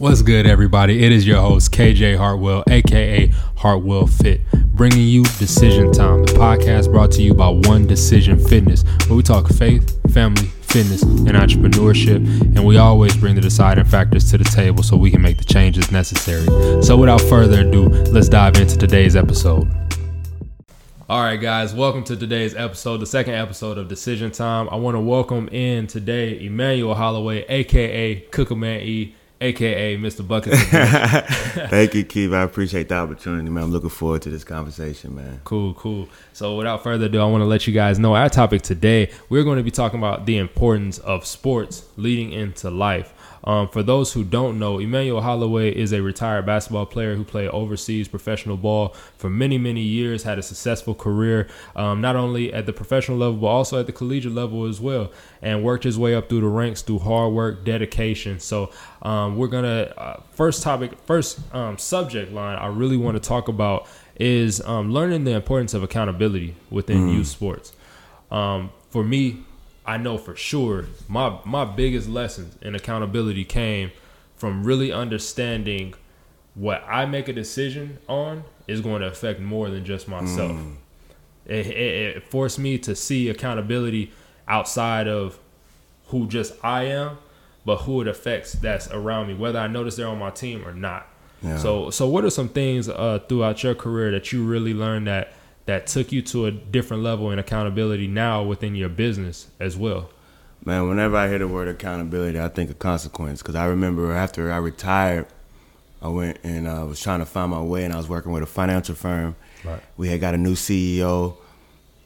What's good, everybody? It is your host, KJ Hartwell, aka Hartwell Fit, bringing you Decision Time, the podcast brought to you by One Decision Fitness, where we talk faith, family, fitness, and entrepreneurship, and we always bring the deciding factors to the table so we can make the changes necessary. So, without further ado, let's dive into today's episode. All right, guys, welcome to today's episode, the second episode of Decision Time. I want to welcome in today Emmanuel Holloway, aka Cookaman E aka Mr. Bucket. Thank you, Keith. I appreciate the opportunity, man. I'm looking forward to this conversation, man. Cool, cool. So, without further ado, I want to let you guys know our topic today. We're going to be talking about the importance of sports leading into life. Um, for those who don't know, Emmanuel Holloway is a retired basketball player who played overseas professional ball for many, many years, had a successful career, um, not only at the professional level, but also at the collegiate level as well, and worked his way up through the ranks through hard work, dedication. So, um, we're going to, uh, first topic, first um, subject line I really want to talk about is um, learning the importance of accountability within mm. youth sports. Um, for me, I know for sure my my biggest lessons in accountability came from really understanding what I make a decision on is going to affect more than just myself. Mm. It, it, it, forced me to see accountability outside of who just I am, but who it affects that's around me, whether I notice they're on my team or not. Yeah. So, so what are some things uh, throughout your career that you really learned that that took you to a different level in accountability now within your business as well? Man, whenever I hear the word accountability, I think of consequence. Because I remember after I retired, I went and I uh, was trying to find my way, and I was working with a financial firm. Right. We had got a new CEO,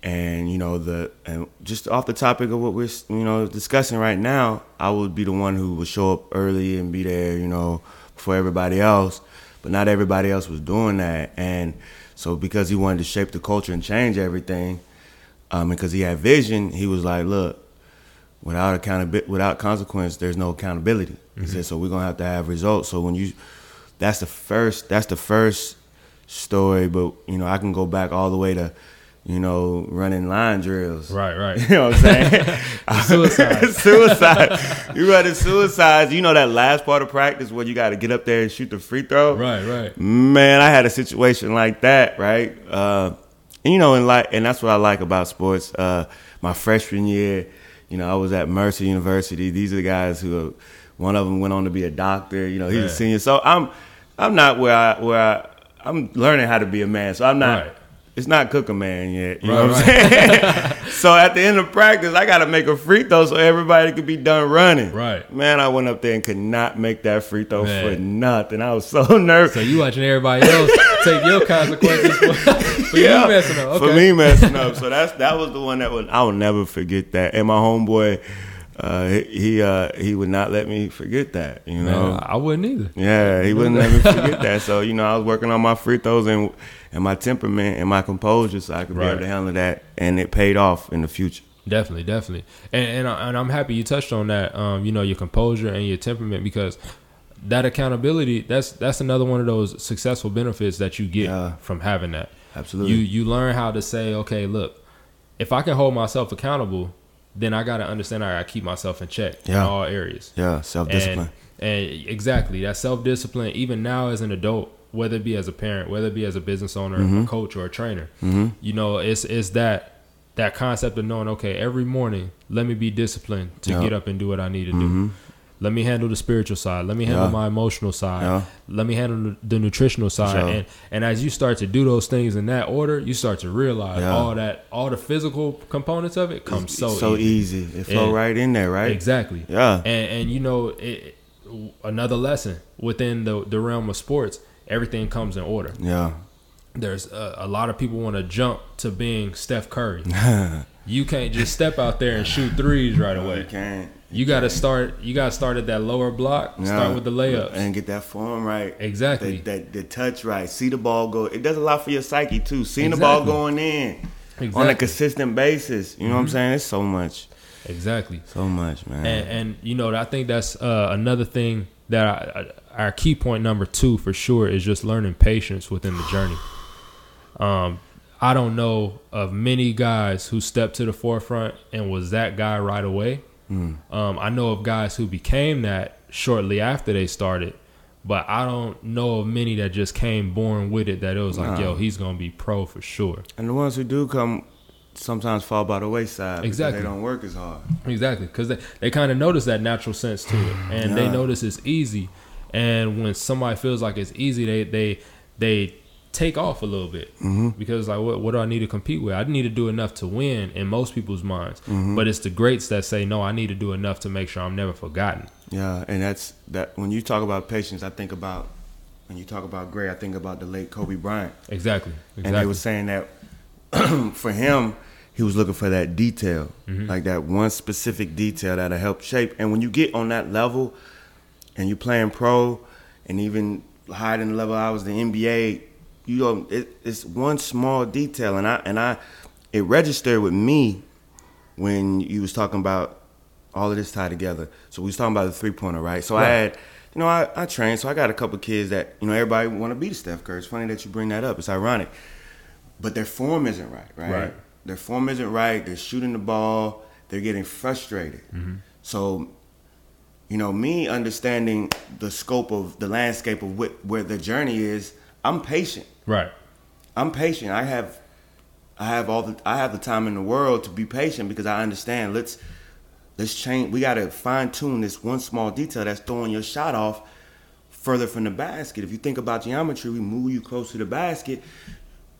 and you know the and just off the topic of what we're you know discussing right now, I would be the one who would show up early and be there, you know, before everybody else. But not everybody else was doing that, and so because he wanted to shape the culture and change everything, um, because he had vision, he was like, look, without accountability, without consequence, there's no accountability. Mm-hmm. He said, so we're gonna have to have results. So when you, that's the first, that's the first story. But you know, I can go back all the way to you know, running line drills. Right, right. You know what I'm saying? suicide. suicide. You running suicides. You know that last part of practice where you got to get up there and shoot the free throw. Right, right. Man, I had a situation like that. Right. Uh, and, you know, and like, and that's what I like about sports. Uh, my freshman year, you know, I was at Mercer University. These are the guys who, are, one of them went on to be a doctor. You know, he's a senior. So I'm, I'm not where I where I. I'm learning how to be a man. So I'm not. Right it's not cooking man yet. You right, know what right. I'm saying? so at the end of practice, I got to make a free throw so everybody could be done running. Right. Man, I went up there and could not make that free throw Man. for nothing. I was so nervous. So you watching everybody else take your consequences for, for yeah, you messing up. Okay. For me messing up. So that's that was the one that would I will never forget that. And my homeboy uh, he uh, he would not let me forget that. You know, Man, I wouldn't either. Yeah, he wouldn't let me forget that. So you know, I was working on my free throws and and my temperament and my composure, so I could right. be able to handle that, and it paid off in the future. Definitely, definitely, and and, I, and I'm happy you touched on that. Um, you know, your composure and your temperament because that accountability that's that's another one of those successful benefits that you get yeah. from having that. Absolutely, you you learn how to say, okay, look, if I can hold myself accountable then I got to understand I got to keep myself in check yeah. in all areas. Yeah, self discipline. And, and, exactly that self discipline. Even now as an adult, whether it be as a parent, whether it be as a business owner, mm-hmm. a coach, or a trainer, mm-hmm. you know, it's it's that that concept of knowing, okay, every morning, let me be disciplined to yeah. get up and do what I need to mm-hmm. do. Let me handle the spiritual side. Let me handle yeah. my emotional side. Yeah. Let me handle the nutritional side. Sure. And and as you start to do those things in that order, you start to realize yeah. all that all the physical components of it comes so so easy. easy. It flow and, right in there, right? Exactly. Yeah. And and you know it, another lesson within the the realm of sports, everything comes in order. Yeah. There's a, a lot of people want to jump to being Steph Curry. you can't just step out there and shoot threes right away. You can't. You got to start. You got to start at that lower block. Start with the layups and get that form right. Exactly. That, that the touch right. See the ball go. It does a lot for your psyche too. Seeing exactly. the ball going in exactly. on a consistent basis. You know mm-hmm. what I'm mm-hmm. saying? It's so much. Exactly. So much, man. And, and you know, I think that's uh, another thing that I, I, our key point number two for sure is just learning patience within the journey. Um, I don't know of many guys who stepped to the forefront and was that guy right away. Mm. Um, I know of guys who became that shortly after they started, But I don't know of many that just came born with it. That it was like, Nah. yo, he's gonna be pro for sure. And the ones who do come sometimes fall by the wayside. Exactly. They don't work as hard. Exactly, because they, they kind of notice that natural sense to it, and they notice it's easy. And when somebody feels like it's easy, they they they take off a little bit Mm-hmm. because like what what do I need to compete with? I need to do enough to win in most people's minds, Mm-hmm. but it's the greats that say no. I need to do enough to make sure I'm never forgotten. Yeah, and that's that. When you talk about patience, I think about when you talk about Gray, I think about the late Kobe Bryant, Exactly, and they exactly. were saying that for him, he was looking for that detail, Mm-hmm. like that one specific detail that'll help shape. And when you get on that level, and you're playing pro, and even higher than the level I was, the NBA, you know, it, it's one small detail, and I and I, it registered with me when you was talking about all of this tied together. So we was talking about the three pointer, right? So I had, you know, I, I trained, so I got a couple kids that, you know, everybody want to be the Steph Curry. It's funny that you bring that up. It's ironic, but their form isn't right, right? Right. Their form isn't right. They're shooting the ball. They're getting frustrated. Mm-hmm. So, you know, me understanding the scope of the landscape of what, where the journey is, I'm patient. right, I'm patient. I have I have all the I have the time in the world to be patient because I understand let's let's change we gotta fine tune this one small detail that's throwing your shot off further from the basket. If you think about geometry, we move you close to the basket.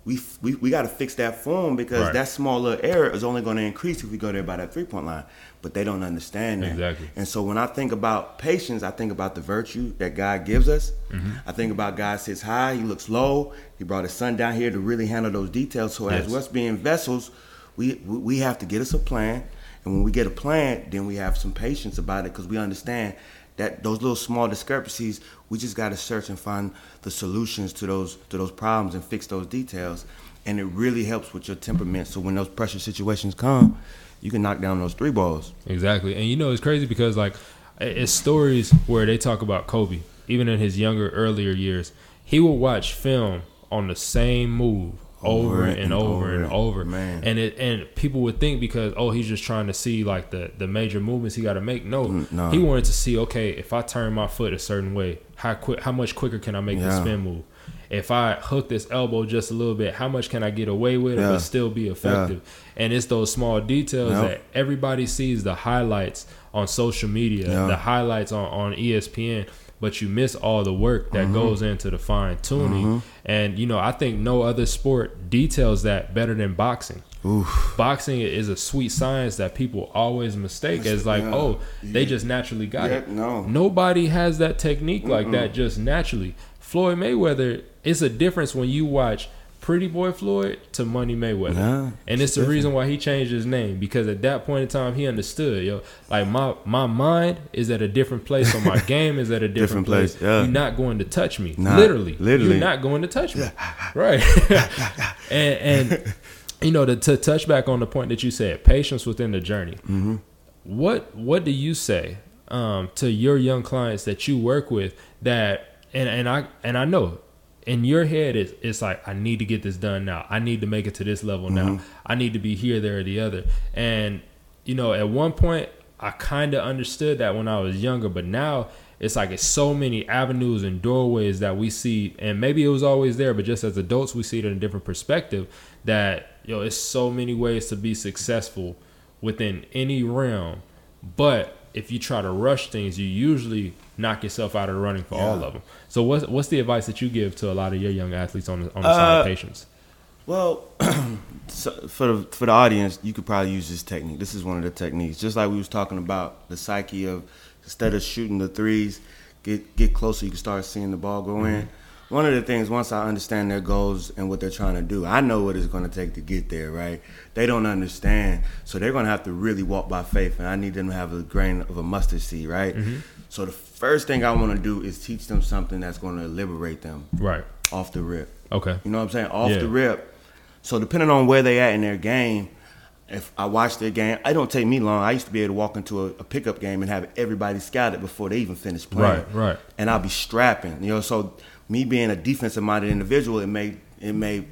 We, we, we got to fix that form because Right. that small little error is only going to increase if we go there by that three point line. But they don't understand that. Exactly. And so when I think about patience, I think about the virtue that God gives us. Mm-hmm. I think about God sits high, he looks low. He brought his son down here to really handle those details. So Yes. as us being vessels, we we have to get us a plan. And when we get a plan, then we have some patience about it because we understand that those little small discrepancies, we just got to search and find the solutions to those to those problems and fix those details. And it really helps with your temperament. So when those pressure situations come, you can knock down those three balls. exactly. And you know, it's crazy because like it's stories where they talk about Kobe, even in his younger, earlier years. He would watch film on the same move over, and, over and over, man. and it and people would think because oh he's just trying to see like the the major movements he got to make. No, Mm, no. he wanted to see okay if I turn my foot a certain way, how quick, how much quicker can I make the spin move? If I hook this elbow just a little bit, how much can I get away with it Yeah. but still be effective? And it's those small details Yep. that everybody sees the highlights on social media, Yeah. the highlights on, on ESPN, but you miss all the work that Mm-hmm. goes into the fine tuning. And you know, I think no other sport details that better than boxing. Oof. Boxing is a sweet science that people always mistake as like, Yeah. oh, they just naturally got Yeah, it. no. Nobody has that technique like that just naturally. Floyd Mayweather, it's a difference when you watch Pretty Boy Floyd to Money Mayweather. Yeah, and it's the reason why he changed his name because at that point in time he understood, yo, like my my mind is at a different place, so my game is at a different, Different place. place, yeah. You're not going to touch me, Nah, literally. literally. you're not going to touch me, right? and and you know to, to touch back on the point that you said, patience within the journey. Mm-hmm. What what do you say um, to your young clients that you work with that and and I and I know in your head it's, it's like I need to get this done now. I need to make it to this level now. Mm-hmm. I need to be here, there, or the other. And you know, at one point I kind of understood that when I was younger, but now it's like it's so many avenues and doorways that we see, and maybe it was always there, but just as adults we see it in a different perspective. That yo, it's so many ways to be successful within any realm, but if you try to rush things, you usually knock yourself out of the running for all of them. So what's what's the advice that you give to a lot of your young athletes on the on the side of Uh, patience? Well, so for the for the audience, you could probably use this technique. This is one of the techniques, just like we was talking about the psyche of instead of shooting the threes, get get closer. You can start seeing the ball go in. One of the things, once I understand their goals and what they're trying to do, I know what it's going to take to get there. Right? They don't understand, so they're going to have to really walk by faith, and I need them to have a grain of a mustard seed. Right? Mm-hmm. So the first thing I want to do is teach them something that's going to liberate them Right. off the rip. Okay. You know what I'm saying? Off Yeah. the rip. So depending on where they at in their game, if I watch their game, it don't take me long. I used to be able to walk into a, a pickup game and have everybody scouted before they even finish playing. Right, right. And I'll be strapping. You know, so me being a defensive minded individual, it made it made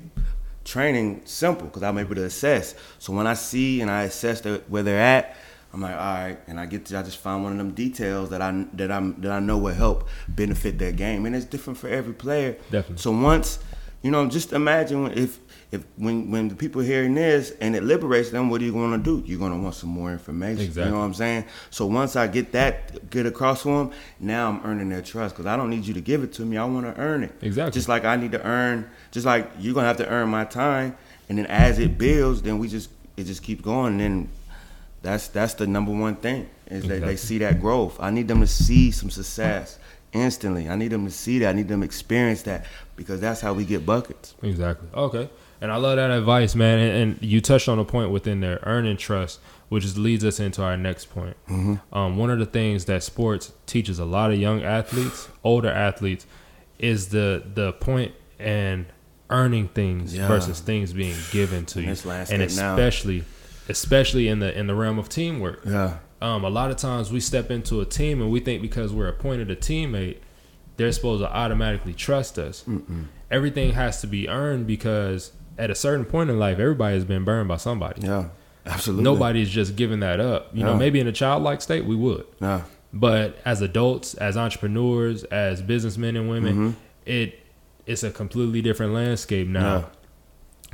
training simple because I'm able to assess. So when I see and I assess the, where they're at, I'm like, all right, and I get to I just find one of them details that I that I'm that I know will help benefit their game, and it's different for every player. Definitely. So once, you know, just imagine if if when when the people hearing this and it liberates them, what are you going to do? You're going to want some more information. Exactly. You know what I'm saying? So once I get that get across to them, now I'm earning their trust because I don't need you to give it to me. I want to earn it. Exactly. Just like I need to earn, just like you're gonna have to earn my time, and then as it builds, then we just it just keeps going. And then that's that's the number one thing is that they see that growth. I need them to see some success instantly. I need them to see that. I need them to experience that because that's how we get buckets. Exactly. Okay. And I love that advice, man. And, and you touched on a point within there, earning trust, which is, leads us into our next point. Mm-hmm. Um, one of the things that sports teaches a lot of young athletes, older athletes, is the the point and earning things Yeah. versus things being given to In you, and landscape now. especially especially in the in the realm of teamwork. Yeah. Um, a lot of times we step into a team and we think because we're appointed a teammate, they're supposed to automatically trust us. Everything has to be earned because at a certain point in life, everybody has been burned by somebody. Yeah. Absolutely. Nobody's just giving that up. You know, maybe in a childlike state we would, Yeah. but as adults, as entrepreneurs, as businessmen and women, Mm-hmm. it it's a completely different landscape now.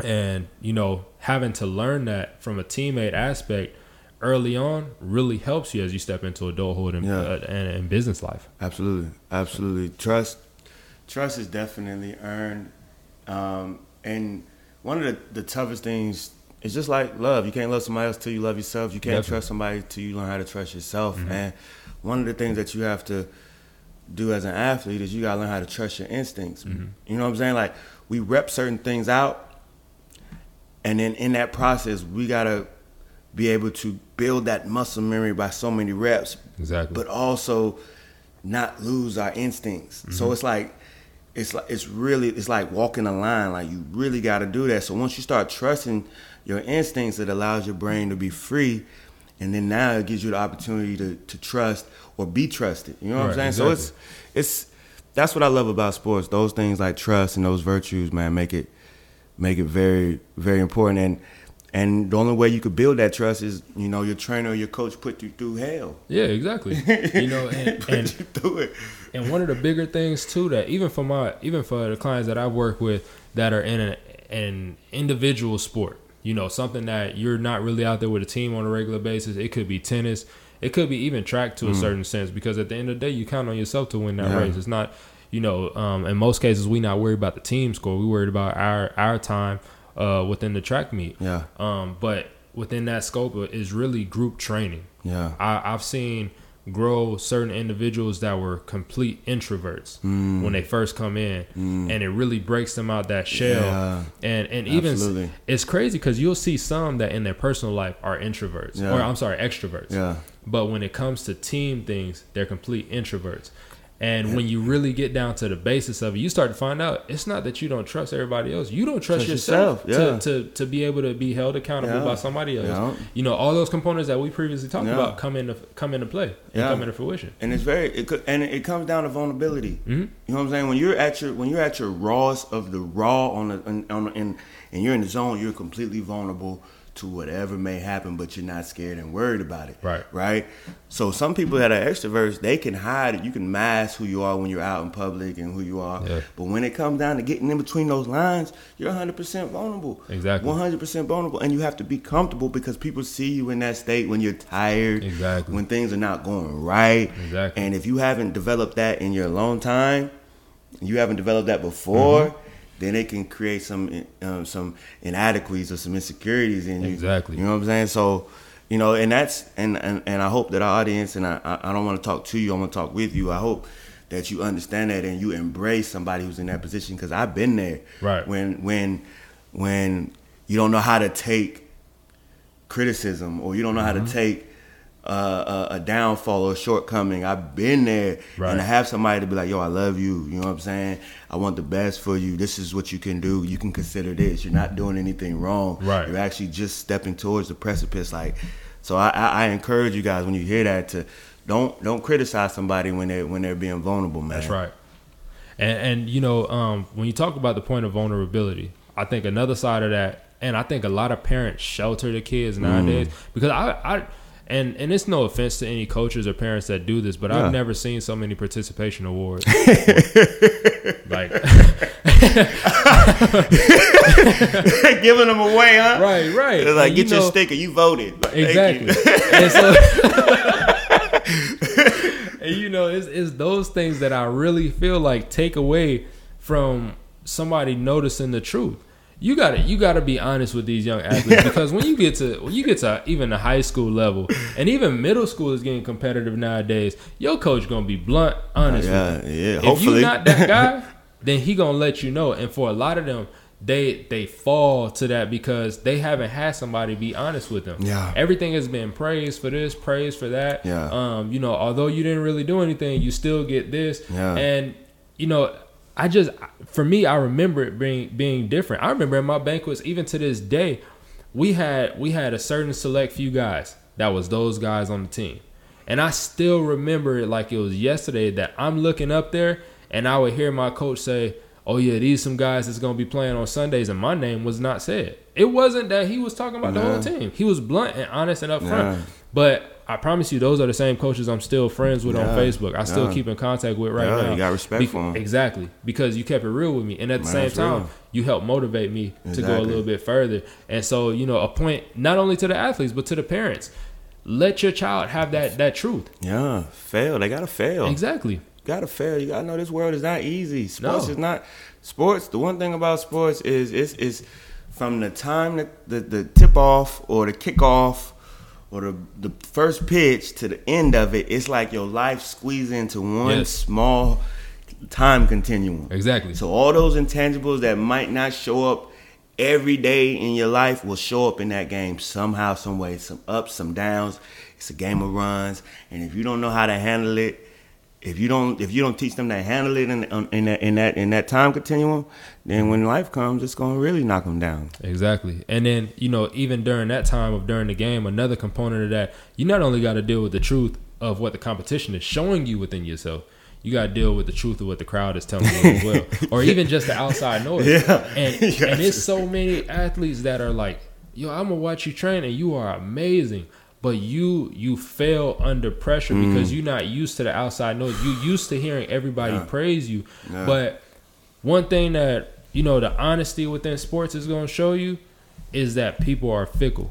And you know, having to learn that from a teammate aspect early on really helps you as you step into adulthood and, Yeah. uh, and, and business life. Absolutely, absolutely. Trust, trust is definitely earned, um, and one of the, the toughest things is just like love. You can't love somebody else till you love yourself. You can't Definitely. trust somebody till you learn how to trust yourself. Mm-hmm. And one of the things that you have to do as an athlete is you gotta learn how to trust your instincts. Mm-hmm. You know what I'm saying? Like we rep certain things out, and then in that process, we gotta be able to build that muscle memory by so many reps, Exactly. but also not lose our instincts. Mm-hmm. So it's like it's like it's really it's like walking a line. Like you really got to do that. So once you start trusting your instincts, it allows your brain to be free, and then now it gives you the opportunity to to trust or be trusted. You know what Right, I'm saying? So it's it's that's what I love about sports. Those things like trust and those virtues, man, make it make it very very important. And and the only way you could build that trust is you know your trainer or your coach put you through hell. yeah, exactly. you know, and, put and you through it. And one of the bigger things too that even for my even for the clients that I've worked with that are in a, an individual sport, you know, something that you're not really out there with a team on a regular basis. It could be tennis, it could be even track to a certain sense because at the end of the day, you count on yourself to win that Mm. Yeah. race. It's not, you know, um, in most cases we not worried about the team score. We worried about our our time uh, within the track meet. Yeah, Um, but within that scope is really group training. yeah, I, I've seen grow certain individuals that were complete introverts Mm. when they first come in, and it really breaks them out that shell. Yeah. And and even Absolutely. it's crazy because you'll see some that in their personal life are introverts, Yeah. or I'm sorry, extroverts. yeah. But when it comes to team things, they're complete introverts. And when you really get down to the basis of it, you start to find out it's not that you don't trust everybody else. You don't trust, Trust yourself, yourself, to, to to be able to be held accountable Yeah. by somebody else. Yeah. You know, all those components that we previously talked Yeah. about come into come into play and Yeah. come into fruition. And it's very it could, and it comes down to vulnerability. Mhm. You know what I'm saying? When you're at your when you're at your rawest of the raw on the on, on and and you're in the zone, you're completely vulnerable to whatever may happen, but you're not scared and worried about it. Right. Right. So some people that are extroverts, they can hide it. You can mask who you are when you're out in public and who you are. Yeah. But when it comes down to getting in between those lines, you're 100% vulnerable. Exactly. 100% vulnerable, and you have to be comfortable because people see you in that state when you're tired. Exactly. When things are not going right. Exactly. And if you haven't developed that in your long time, you haven't developed that before, Mm-hmm. Then it can create some um, some inadequacies or some insecurities in you. Exactly. You know what I'm saying? So, you know, and that's and and, and I hope that our audience and I I don't want to talk to you. I want to talk with you. I hope that you understand that and you embrace somebody who's in that position because I've been there. Right. When when when you don't know how to take criticism or you don't know how Mm-hmm. to take uh, a, a downfall or a shortcoming. I've been there, Right. and to have somebody to be like, "Yo, I love you." You know what I'm saying? I want the best for you. This is what you can do. You can consider this. You're not doing anything wrong. Right. You're actually just stepping towards the precipice. Like, so I, I, I encourage you guys when you hear that to don't don't criticize somebody when they when they're being vulnerable, man. That's right. And and you know, um, when you talk about the point of vulnerability, I think another side of that, and I think a lot of parents shelter the kids nowadays because I, I and and it's no offense to any coaches or parents that do this, but yeah. I've never seen so many participation awards. like giving them away, huh? Right, right. They're like, and get you your know, sticker. You voted. Exactly. You. and, so, and you know, it's, it's those things that I really feel like take away from somebody noticing the truth you gotta you gotta be honest with these young athletes because when you get to when you get to even the high school level and even middle school is getting competitive nowadays, your coach gonna be blunt, honest. Yeah, yeah. If hopefully. you're not that guy, then he gonna let you know. And for a lot of them, they they fall to that because they haven't had somebody be honest with them. Yeah. Everything has been praised for this, praised for that. Yeah. Um, you know, although you didn't really do anything, you still get this. Yeah. And you know, I just for me, I remember it being being different. I remember in my banquets, even to this day, we had we had a certain select few guys that was those guys on the team, and I still remember it like it was yesterday that I'm looking up there and I would hear my coach say, "Oh yeah, these some guys that's gonna be playing on Sundays," and my name was not said. It wasn't that he was talking about the whole team. He was blunt and honest and upfront, but I promise you, those are the same coaches I'm still friends with yeah, on Facebook. I still yeah. keep in contact with right yeah, now. You got respect Be- for them. Exactly. Because you kept it real with me. And at the Man, same time, real. you helped motivate me exactly. to go a little bit further. And so, you know, a point not only to the athletes, but to the parents. Let your child have that that truth. Yeah. Fail. They gotta fail. Exactly. gotta fail. You gotta know this world is not easy. Sports no. is not sports, the one thing about sports is it's is from the time that the, the tip off or the kickoff or the, the first pitch to the end of it, it's like your life squeezed into one yes. small time continuum. Exactly. So all those intangibles that might not show up every day in your life will show up in that game somehow, some way, some ups, some downs. It's a game of runs, and if you don't know how to handle it, if you don't if you don't teach them to handle it in, um, in that in that in that time continuum, then when life comes, it's gonna really knock them down. Exactly, and then you know even during that time of during the game, another component of that, you not only got to deal with the truth of what the competition is showing you within yourself, you got to deal with the truth of what the crowd is telling you as well, or even just the outside noise. Yeah, and and there's so many athletes that are like, yo, I'm gonna watch you train, and you are amazing but you you fail under pressure mm. because you're not used to the outside noise. You used to hearing everybody yeah. praise you. Yeah. But one thing that you know the honesty within sports is going to show you is that people are fickle,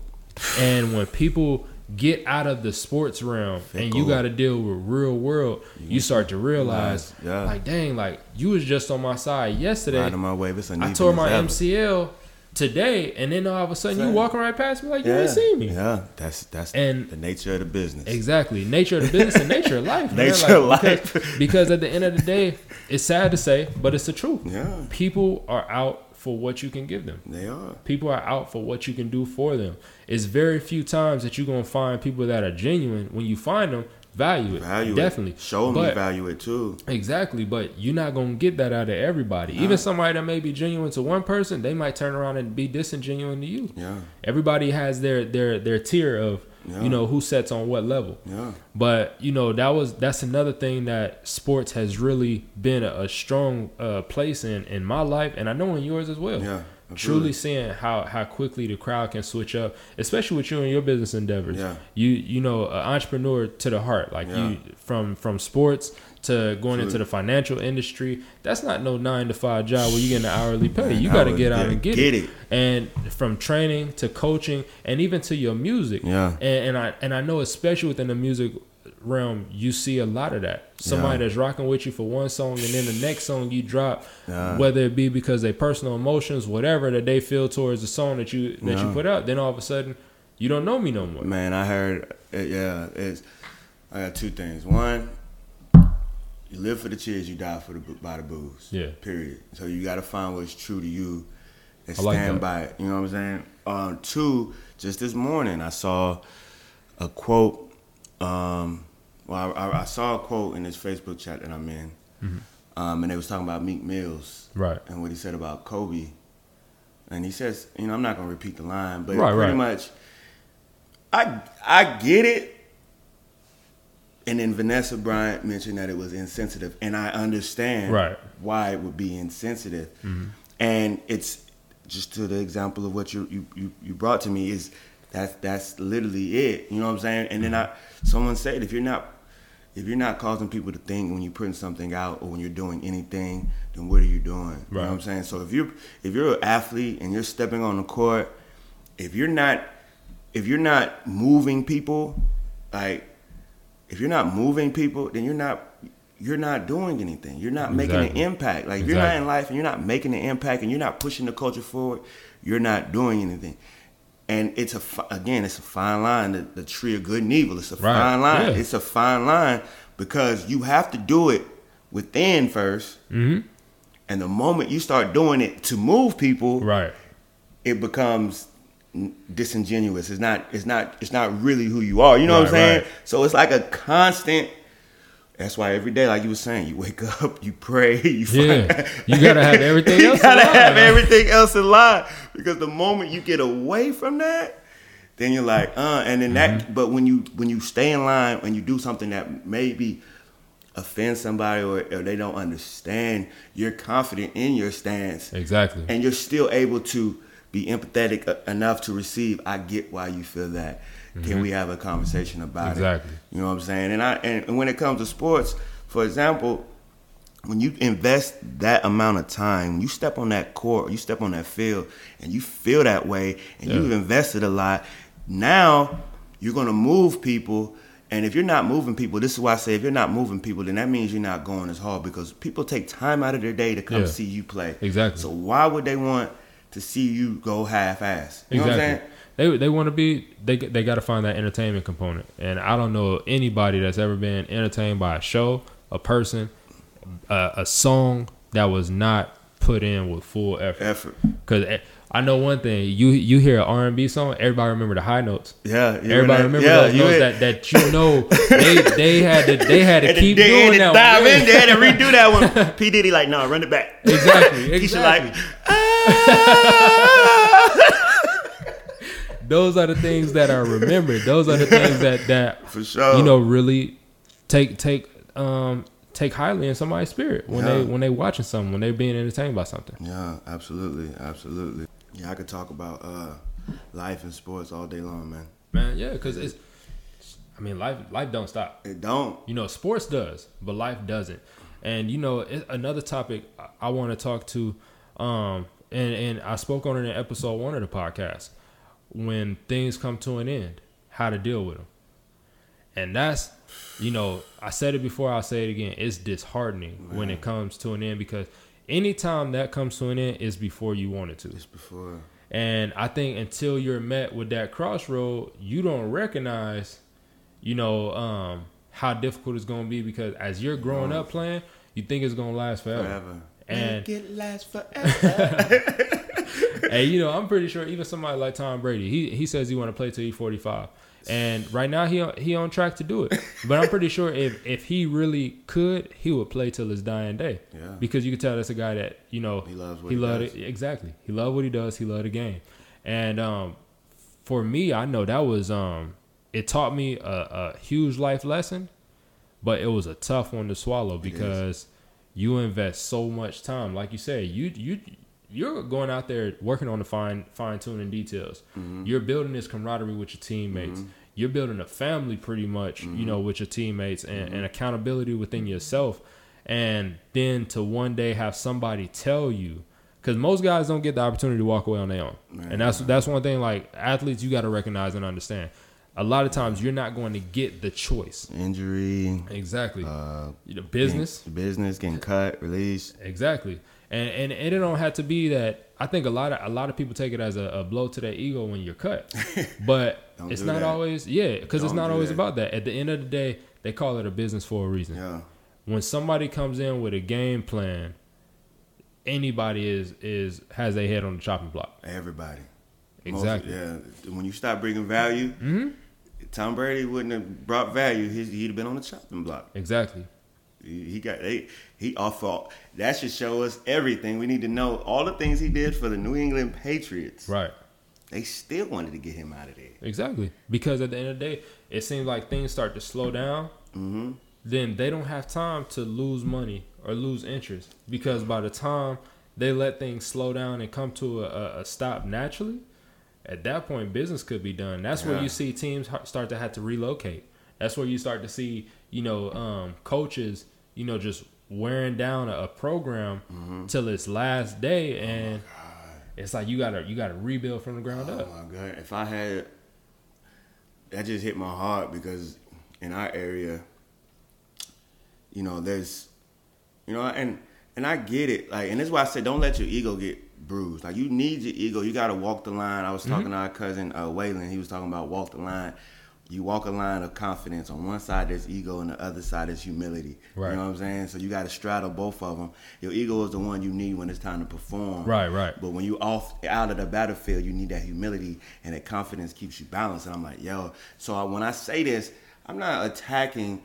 and when people get out of the sports realm fickle. and you got to deal with real world, you start to realize, yeah. like, dang, like you was just on my side yesterday. Right on my way. I tore my MCL today, and then all of a sudden Same. you walking right past me like you ain't seen me. Yeah, that's that's and the nature of the business. Exactly, nature of the business and nature of life. nature like, of life. Because, because, at the end of the day, it's sad to say, but it's the truth. Yeah, people are out for what you can give them. They are. People are out for what you can do for them. It's very few times that you're gonna find people that are genuine. When you find them, value it. Value definitely. It. Show but, value it too. Exactly, but you're not gonna get that out of everybody. Nah. Even somebody that may be genuine to one person, they might turn around and be disingenuine to you. Yeah. Everybody has their their their tier of yeah. you know who sets on what level. Yeah. But you know that was that's another thing that sports has really been a, a strong uh, place in in my life, and I know in yours as well. Yeah. Absolutely. Truly seeing how how quickly the crowd can switch up, especially with you and your business endeavors. Yeah. You you know, an entrepreneur to the heart, like yeah. you from from sports to going into the financial industry. That's not no nine to five job where you get an hourly pay. you got to get out and get, get it. it. And from training to coaching and even to your music. Yeah. And, and I and I know especially within the music realm, you see a lot of that. Somebody yeah. that's rocking with you for one song, and then the next song you drop, yeah. whether it be because they personal emotions, whatever that they feel towards the song that you that yeah. you put out, then all of a sudden you don't know me no more. Man, I heard, it, yeah, it's. I got two things. One, you live for the cheers, you die for the by the boos. Yeah. Period. So you got to find what's true to you and stand like by it. You know what I'm saying? Um, two, just this morning I saw a quote um, well, I, I, saw a quote in this Facebook chat that I'm in, mm-hmm. um, and they was talking about Meek Mills, right, and what he said about Kobe, and he says, you know, I'm not gonna repeat the line, but right, pretty right. much, I I get it. And then Vanessa Bryant mentioned that it was insensitive, and I understand right. why it would be insensitive. Mm-hmm. And it's just to the example of what you, you you you brought to me is That's that's literally it. You know what I'm saying? And then I someone said if you're not if you're not causing people to think when you're putting something out or when you're doing anything, then what are you doing? You know what I'm saying? So if you're if you're an athlete and you're stepping on the court, if you're not if you're not moving people, like if you're not moving people, then you're not you're not doing anything. You're not exactly. making an impact. Like exactly. if you're not in life and you're not making an impact and you're not pushing the culture forward, you're not doing anything and it's a again, it's a fine line. The, the tree of good and evil. It's a right. fine line. Yeah. It's a fine line because you have to do it within 1st mm-hmm. and the moment you start doing it to move people, right, it becomes disingenuous. It's not. It's not. It's not really who you are. You know right, what I'm saying? Right. So it's like a constant that's why every day, like you were saying, you wake up, you pray, you yeah. you gotta have everything else. you gotta have everything else in line because the moment you get away from that, then you're like, uh, and then mm-hmm. that. But when you when you stay in line and you do something that maybe offend somebody or, or they don't understand, you're confident in your stance, exactly, and you're still able to be empathetic uh, enough to receive. I get why you feel that. Mm-hmm. Can we have a conversation about exactly. it? You know what I'm saying? And I and when it comes to sports, for example, when you invest that amount of time, you step on that court, you step on that field, and you feel that way, and yeah. you've invested a lot. Now you're gonna move people. And if you're not moving people, this is why I say if you're not moving people, then that means you're not going as hard because people take time out of their day to come yeah. see you play. Exactly. So why would they want to see you go half ass? You exactly. know what I'm saying? They they want to be they they got to find that entertainment component. And I don't know anybody that's ever been entertained by a show, a person, a, a song that was not put in with full effort. Effort. Because I know one thing. You you hear an R and B song, everybody remember the high notes. Yeah, everybody remember yeah, those notes that, that you know they they had to they had to keep they, doing that. Dive in, they had to redo that one. P Diddy like, no, run it back. Exactly. exactly. Keisha like, ah those are the things that are remembered. Those are the things that that for sure you know really take take um take highly in somebody's spirit when yeah. they when they watching something when they're being entertained by something. Yeah, absolutely, absolutely. Yeah, I could talk about uh life and sports all day long, man. Man, yeah, because it's. I mean, life life don't stop. It don't. You know, sports does, but life doesn't. And you know, another topic I want to talk to, um, and and I spoke on it in episode one of the podcast when things come to an end, how to deal with them. And that's, you know, I said it before, I'll say it again. It's disheartening Man. when it comes to an end because anytime that comes to an end is before you want it to. It's before. And I think until you're met with that crossroad, you don't recognize, you know, um, how difficult it's going to be because as you're growing up playing, you think it's going to last forever. Forever. And Make it last forever. hey, you know, I'm pretty sure even somebody like Tom Brady, he he says he want to play till he's 45, and right now he he on track to do it. But I'm pretty sure if if he really could, he would play till his dying day. Yeah. Because you can tell that's a guy that you know he loves what he, he loved it exactly. He loved what he does. He loved the game, and um, for me, I know that was um, it taught me a, a huge life lesson, but it was a tough one to swallow because you invest so much time. Like you said, you you you're going out there working on the fine fine tuning details. Mm-hmm. You're building this camaraderie with your teammates. Mm-hmm. You're building a family pretty much, mm-hmm. you know, with your teammates and, and, accountability within yourself. And then to one day have somebody tell you, because most guys don't get the opportunity to walk away on their own, Man. and that's that's one thing. Like athletes, you got to recognize and understand. A lot of times, you're not going to get the choice. Injury, exactly. Uh, the business, business getting cut, released, exactly and, and and it don't have to be that. I think a lot of a lot of people take it as a, a blow to their ego when you're cut, but it's not that. always. Yeah, because it's not always that. about that. At the end of the day, they call it a business for a reason. Yeah. When somebody comes in with a game plan, anybody is is has their head on the chopping block. Everybody. Exactly. Most, yeah. When you stop bringing value, mm-hmm. Tom Brady wouldn't have brought value. He'd have been on the chopping block. Exactly. He got they he off that should show us everything we need to know. All the things he did for the New England Patriots. Right. They still wanted to get him out of there. Exactly. Because at the end of the day, it seems like things start to slow down. Mm-hmm. Then they don't have time to lose money or lose interest because by the time they let things slow down and come to a, a stop naturally, at that point, business could be done. That's yeah. where you see teams start to have to relocate. That's where you start to see, you know, um, coaches, you know, just wearing down a, a program mm-hmm. till its last day, oh and oh it's like you gotta you gotta rebuild from the ground oh up. Oh my god! If I had, that just hit my heart because in our area, you know, there's, you know, and and I get it, like, and this is why I said don't let your ego get bruised. Like you need your ego. You got to walk the line. I was talking mm-hmm. to our cousin uh, Waylon. He was talking about walk the line you walk a line of confidence. On one side, there's ego, and the other side is humility. Right. You know what I'm saying? So you got to straddle both of them. Your ego is the one you need when it's time to perform. Right, right. But when you off out of the battlefield, you need that humility, and that confidence keeps you balanced. And I'm like, yo. So when I say this, I'm not attacking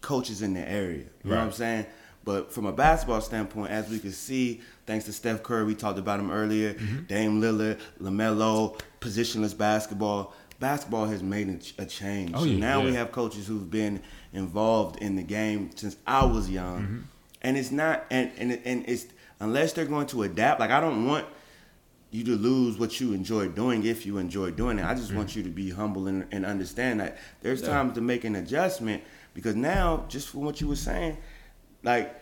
coaches in the area. You right. know what I'm saying? But from a basketball standpoint, as we can see, thanks to Steph Curry, we talked about him earlier, mm-hmm. Dame Lillard, LaMelo, positionless basketball basketball has made a, change. Oh, yeah, now yeah. we have coaches who've been involved in the game since I was young, mm-hmm. and it's not and, and and it's unless they're going to adapt. Like I don't want you to lose what you enjoy doing if you enjoy doing it. I just mm-hmm. want you to be humble and, and understand that there's yeah. times to make an adjustment because now, just from what you were saying, like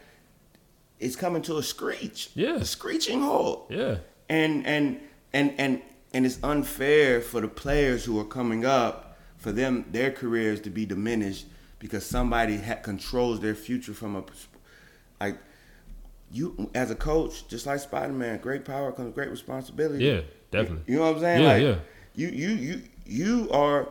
it's coming to a screech. Yeah, a screeching halt. Yeah, and and and and and it's unfair for the players who are coming up for them their careers to be diminished because somebody ha- controls their future from a like you as a coach just like spider-man great power comes great responsibility. Yeah definitely. You, you know what i'm saying? Yeah like, yeah. you you you you are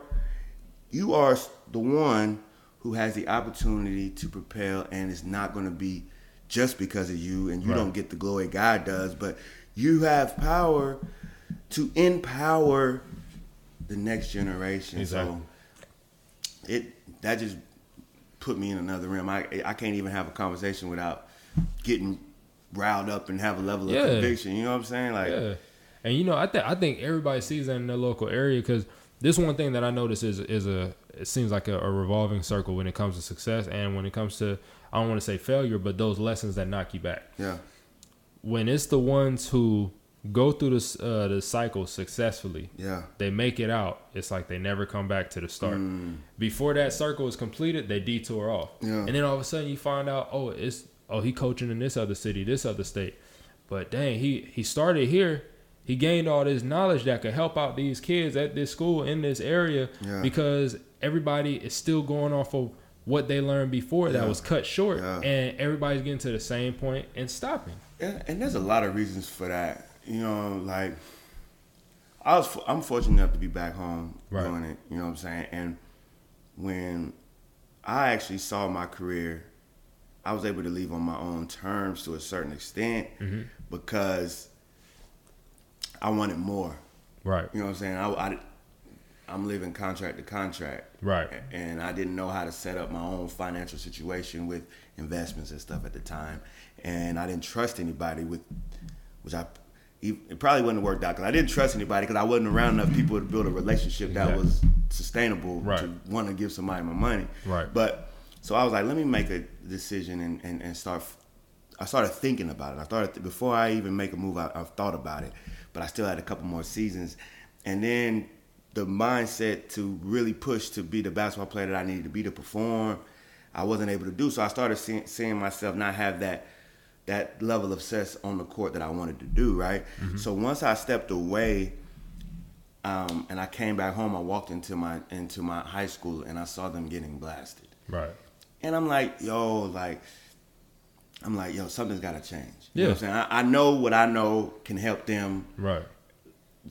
you are the one who has the opportunity to propel and it's not going to be just because of you and you right. don't get the glory god does but you have power to empower the next generation. Exactly. So it that just put me in another realm. I I can't even have a conversation without getting riled up and have a level yeah. of conviction. You know what I'm saying? Like, yeah. And you know, I think I think everybody sees that in their local area because this one thing that I notice is is a it seems like a, a, revolving circle when it comes to success and when it comes to I don't want to say failure, but those lessons that knock you back. Yeah. When it's the ones who go through this uh, the cycle successfully. Yeah. They make it out. It's like they never come back to the start. Mm. Before that circle is completed, they detour off. Yeah. And then all of a sudden you find out, oh, it's oh he coaching in this other city, this other state. But dang, he he started here. He gained all this knowledge that could help out these kids at this school in this area yeah. because everybody is still going off of what they learned before yeah. that was cut short yeah. and everybody's getting to the same point and stopping. Yeah, and there's a lot of reasons for that you know, like I was I'm fortunate enough to be back home right. doing it. You know what I'm saying? And when I actually saw my career, I was able to leave on my own terms to a certain extent mm-hmm. because I wanted more. Right. You know what I'm saying? I, I I'm living contract to contract. Right. And I didn't know how to set up my own financial situation with investments and stuff at the time. And I didn't trust anybody with which I it probably wouldn't have worked out because I didn't trust anybody because I wasn't around enough people to build a relationship that exactly. was sustainable right. to want to give somebody my money. Right. But so I was like, let me make a decision and, and, and start. I started thinking about it. I started before I even make a move. I, I thought about it, but I still had a couple more seasons, and then the mindset to really push to be the basketball player that I needed to be to perform. I wasn't able to do so. I started seeing, seeing myself not have that that level of success on the court that I wanted to do, right? Mm-hmm. So once I stepped away um, and I came back home, I walked into my into my high school and I saw them getting blasted. Right. And I'm like, yo, like I'm like, yo, something's gotta change. You yeah. know what I'm saying? I, I, know what I know can help them. Right.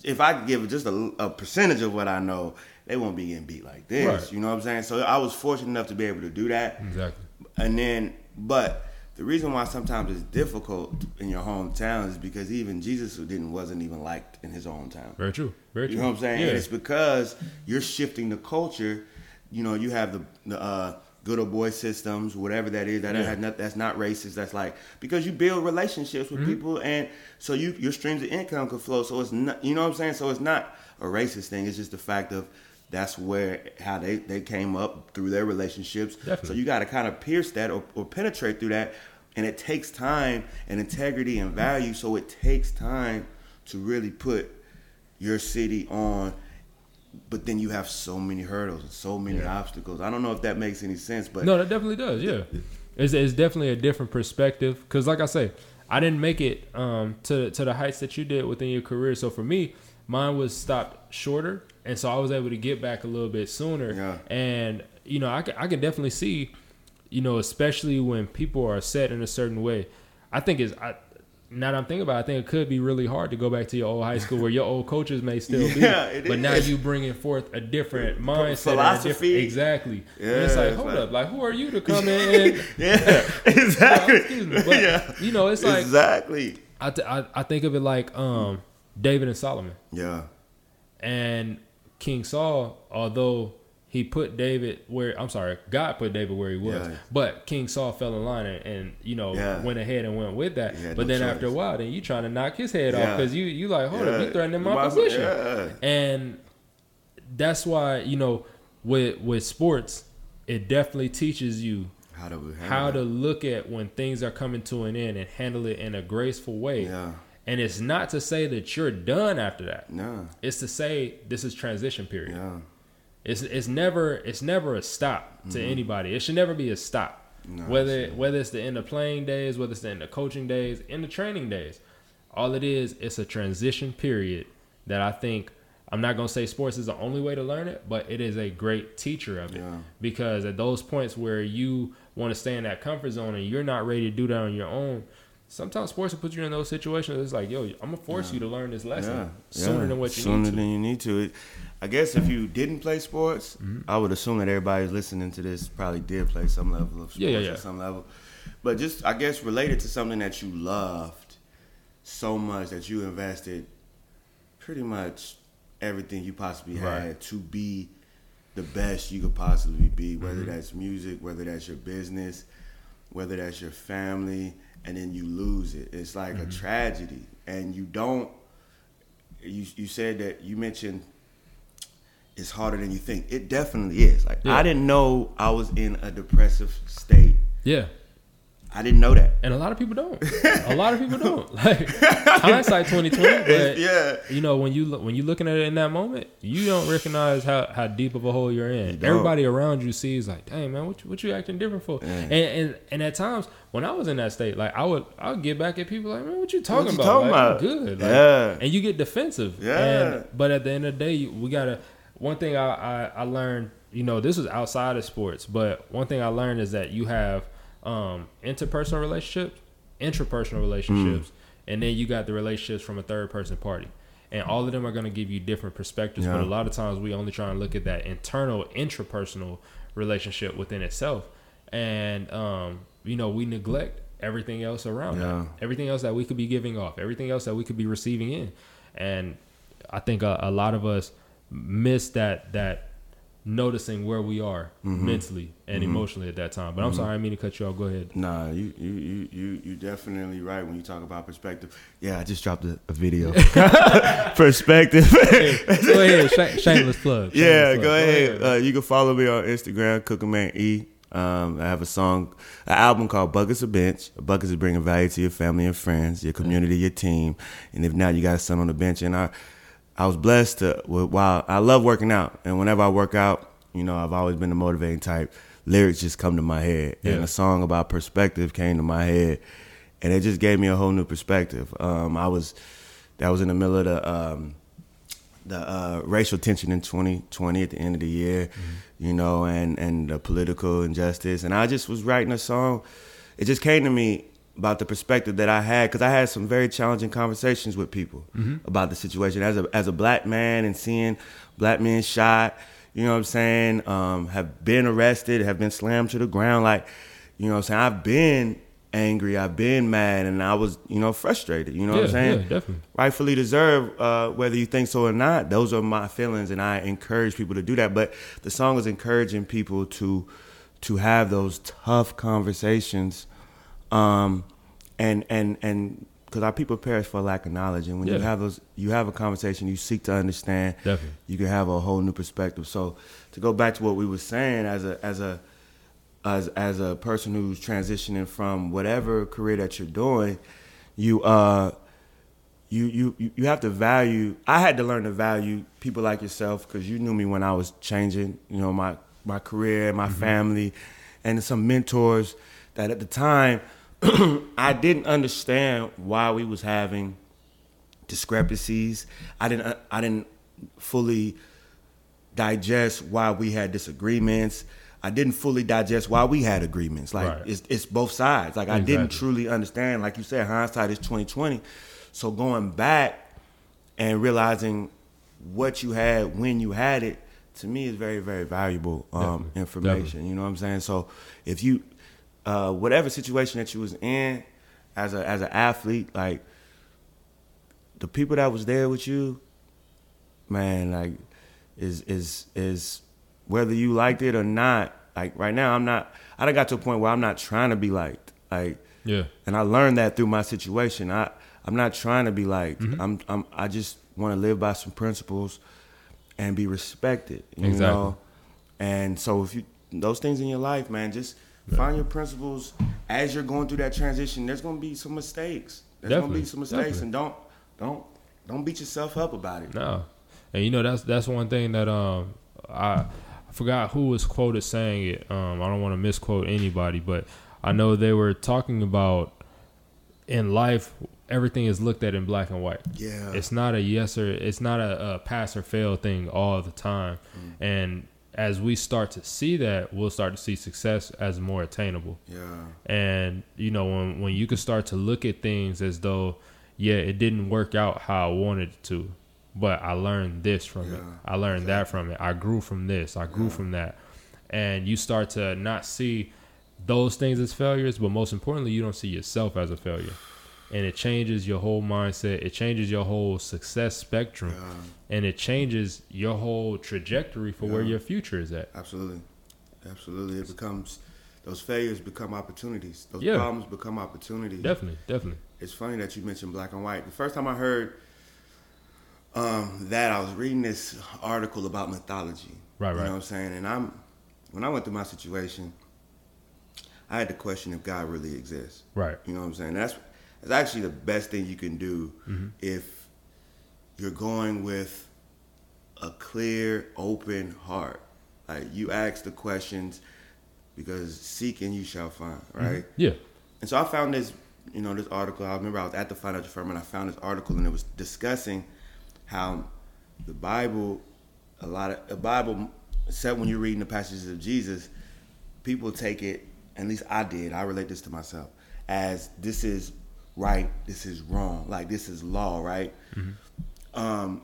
If I give just a, a, percentage of what I know, they won't be getting beat like this. Right. You know what I'm saying? So I was fortunate enough to be able to do that. Exactly. And then, but the reason why sometimes it's difficult in your hometown is because even Jesus who didn't wasn't even liked in his hometown. Very true. Very true. You know what I'm saying? Yeah. And it's because you're shifting the culture. You know, you have the, the uh, good old boy systems, whatever that is. That yeah. not, that's not racist. That's like because you build relationships with mm-hmm. people, and so you your streams of income can flow. So it's not, you know what I'm saying. So it's not a racist thing. It's just the fact of that's where how they, they came up through their relationships. Definitely. So you got to kind of pierce that or, or penetrate through that. And it takes time and integrity and value. So it takes time to really put your city on but then you have so many hurdles and so many yeah. obstacles. I don't know if that makes any sense, but no, that definitely does. Yeah, it's, it's definitely a different perspective. Because, like I say, I didn't make it um, to to the heights that you did within your career. So for me, mine was stopped shorter, and so I was able to get back a little bit sooner. Yeah. And you know, I can, I can definitely see, you know, especially when people are set in a certain way. I think is I now that I'm thinking about it, I think it could be really hard to go back to your old high school where your old coaches may still yeah, be. but is. now you bringing forth a different mindset. Philosophy. Different, exactly. Yeah, and it's like, hold like, up, like who are you to come in and Yeah, exactly. excuse me. But, yeah. you know, it's like Exactly. I, th- I, I think of it like um, David and Solomon. Yeah. And King Saul, although he put David where I'm sorry, God put David where he was. Yeah. But King Saul fell in line and, and you know yeah. went ahead and went with that. But no then choice. after a while, then you trying to knock his head yeah. off because you you like hold up, you threatening my, my position. And that's why you know with with sports, it definitely teaches you how to how to look at when things are coming to an end and handle it in a graceful way. And it's not to say that you're done after that. No. It's to say this is transition period. Yeah. It's it's never it's never a stop to mm-hmm. anybody. It should never be a stop. No, whether whether it's the end of playing days, whether it's the end of coaching days, in the training days, all it is it's a transition period that I think I'm not gonna say sports is the only way to learn it, but it is a great teacher of it. Yeah. Because at those points where you want to stay in that comfort zone and you're not ready to do that on your own, sometimes sports will put you in those situations. It's like, yo, I'm gonna force yeah. you to learn this lesson yeah. sooner than what you sooner need to. than you need to. It, I guess if you didn't play sports, mm-hmm. I would assume that everybody listening to this probably did play some level of sports yeah, yeah, yeah. at some level. But just I guess related to something that you loved so much that you invested pretty much everything you possibly right. had to be the best you could possibly be, whether mm-hmm. that's music, whether that's your business, whether that's your family, and then you lose it. It's like mm-hmm. a tragedy. And you don't you you said that you mentioned it's harder than you think. It definitely is. Like yeah. I didn't know I was in a depressive state. Yeah. I didn't know that. And a lot of people don't. a lot of people don't. Like hindsight twenty twenty. But yeah. You know, when you when you're looking at it in that moment, you don't recognize how, how deep of a hole you're in. You Everybody around you sees like, dang man, what you, what you acting different for? And, and and at times when I was in that state, like I would I would get back at people like, man, what you talking what you about? Talking like, about? good. Like, yeah. And you get defensive. Yeah. And, but at the end of the day, we gotta one thing I, I, I learned, you know, this was outside of sports, but one thing I learned is that you have um, interpersonal relationships, intrapersonal relationships, mm. and then you got the relationships from a third person party. And all of them are going to give you different perspectives, yeah. but a lot of times we only try and look at that internal, intrapersonal relationship within itself. And, um, you know, we neglect everything else around yeah. that, everything else that we could be giving off, everything else that we could be receiving in. And I think a, a lot of us, miss that that noticing where we are mm-hmm. mentally and mm-hmm. emotionally at that time. But I'm mm-hmm. sorry, I mean to cut you off. Go ahead. Nah, you you you you you definitely right when you talk about perspective. Yeah, I just dropped a, a video. perspective. hey, go ahead, Sh- shameless plug. Shameless yeah, plug. go ahead. Go ahead uh, you can follow me on Instagram, Cookaman E. Um, I have a song, an album called Buckets of Bench. Buckets is bringing value to your family and friends, your community, your team. And if now you got a son on the bench, and I I was blessed to while I love working out, and whenever I work out, you know, I've always been the motivating type. Lyrics just come to my head, yeah. and a song about perspective came to my head, and it just gave me a whole new perspective. Um, I was that was in the middle of the um, the uh, racial tension in 2020 at the end of the year, mm-hmm. you know, and and the political injustice, and I just was writing a song. It just came to me about the perspective that I had because I had some very challenging conversations with people mm-hmm. about the situation as a as a black man and seeing black men shot. You know what I'm saying? Um, have been arrested, have been slammed to the ground. Like, you know what I'm saying? I've been angry, I've been mad, and I was, you know, frustrated. You know yeah, what I'm saying? Yeah, definitely. Rightfully deserved, uh, whether you think so or not. Those are my feelings, and I encourage people to do that. But the song is encouraging people to to have those tough conversations um, and and and because our people perish for lack of knowledge, and when yeah. you have those, you have a conversation, you seek to understand. Definitely, you can have a whole new perspective. So, to go back to what we were saying, as a as a as as a person who's transitioning from whatever career that you're doing, you uh you you you have to value. I had to learn to value people like yourself because you knew me when I was changing. You know my my career, my mm-hmm. family, and some mentors that at the time I didn't understand why we was having discrepancies. I didn't I didn't fully digest why we had disagreements. I didn't fully digest why we had agreements. Like right. it's it's both sides. Like exactly. I didn't truly understand. Like you said, hindsight is twenty twenty. So going back and realizing what you had when you had it, to me is very very valuable um, Definitely. information. Definitely. You know what I'm saying? So if you uh, whatever situation that you was in as a as an athlete, like the people that was there with you, man, like is is is whether you liked it or not. Like right now, I'm not. I done got to a point where I'm not trying to be liked. Like yeah, and I learned that through my situation. I I'm not trying to be liked. Mm-hmm. I'm I'm I just want to live by some principles and be respected. You exactly. know, and so if you those things in your life, man, just find your principles as you're going through that transition. There's gonna be some mistakes. There's Definitely. gonna be some mistakes, Definitely. and don't don't don't beat yourself up about it. No, and you know that's that's one thing that um I, I forgot who was quoted saying it. Um, I don't want to misquote anybody, but I know they were talking about in life everything is looked at in black and white. Yeah, it's not a yes or it's not a, a pass or fail thing all the time, mm. and as we start to see that, we'll start to see success as more attainable. Yeah. And you know, when when you can start to look at things as though, yeah, it didn't work out how I wanted it to but I learned this from yeah, it. I learned exactly. that from it. I grew from this. I grew yeah. from that. And you start to not see those things as failures, but most importantly, you don't see yourself as a failure. And it changes your whole mindset. It changes your whole success spectrum. Yeah. And it changes your whole trajectory for where your future is at. Absolutely. Absolutely. It becomes those failures become opportunities. Those problems become opportunities. Definitely, definitely. It's funny that you mentioned black and white. The first time I heard um, that I was reading this article about mythology. Right, right. You know what I'm saying? And I'm when I went through my situation, I had to question if God really exists. Right. You know what I'm saying? That's that's actually the best thing you can do mm-hmm. if you're going with a clear, open heart. Like you ask the questions because seeking you shall find, mm-hmm. right? Mm-hmm. Yeah. And so I found this, you know, this article. I remember I was at the financial firm and I found this article and it was discussing how the Bible, a lot of the Bible, except when you're reading the passages of Jesus, people take it. At least I did. I relate this to myself as this is right, this is wrong, like this is law, right? Mm-hmm. Um,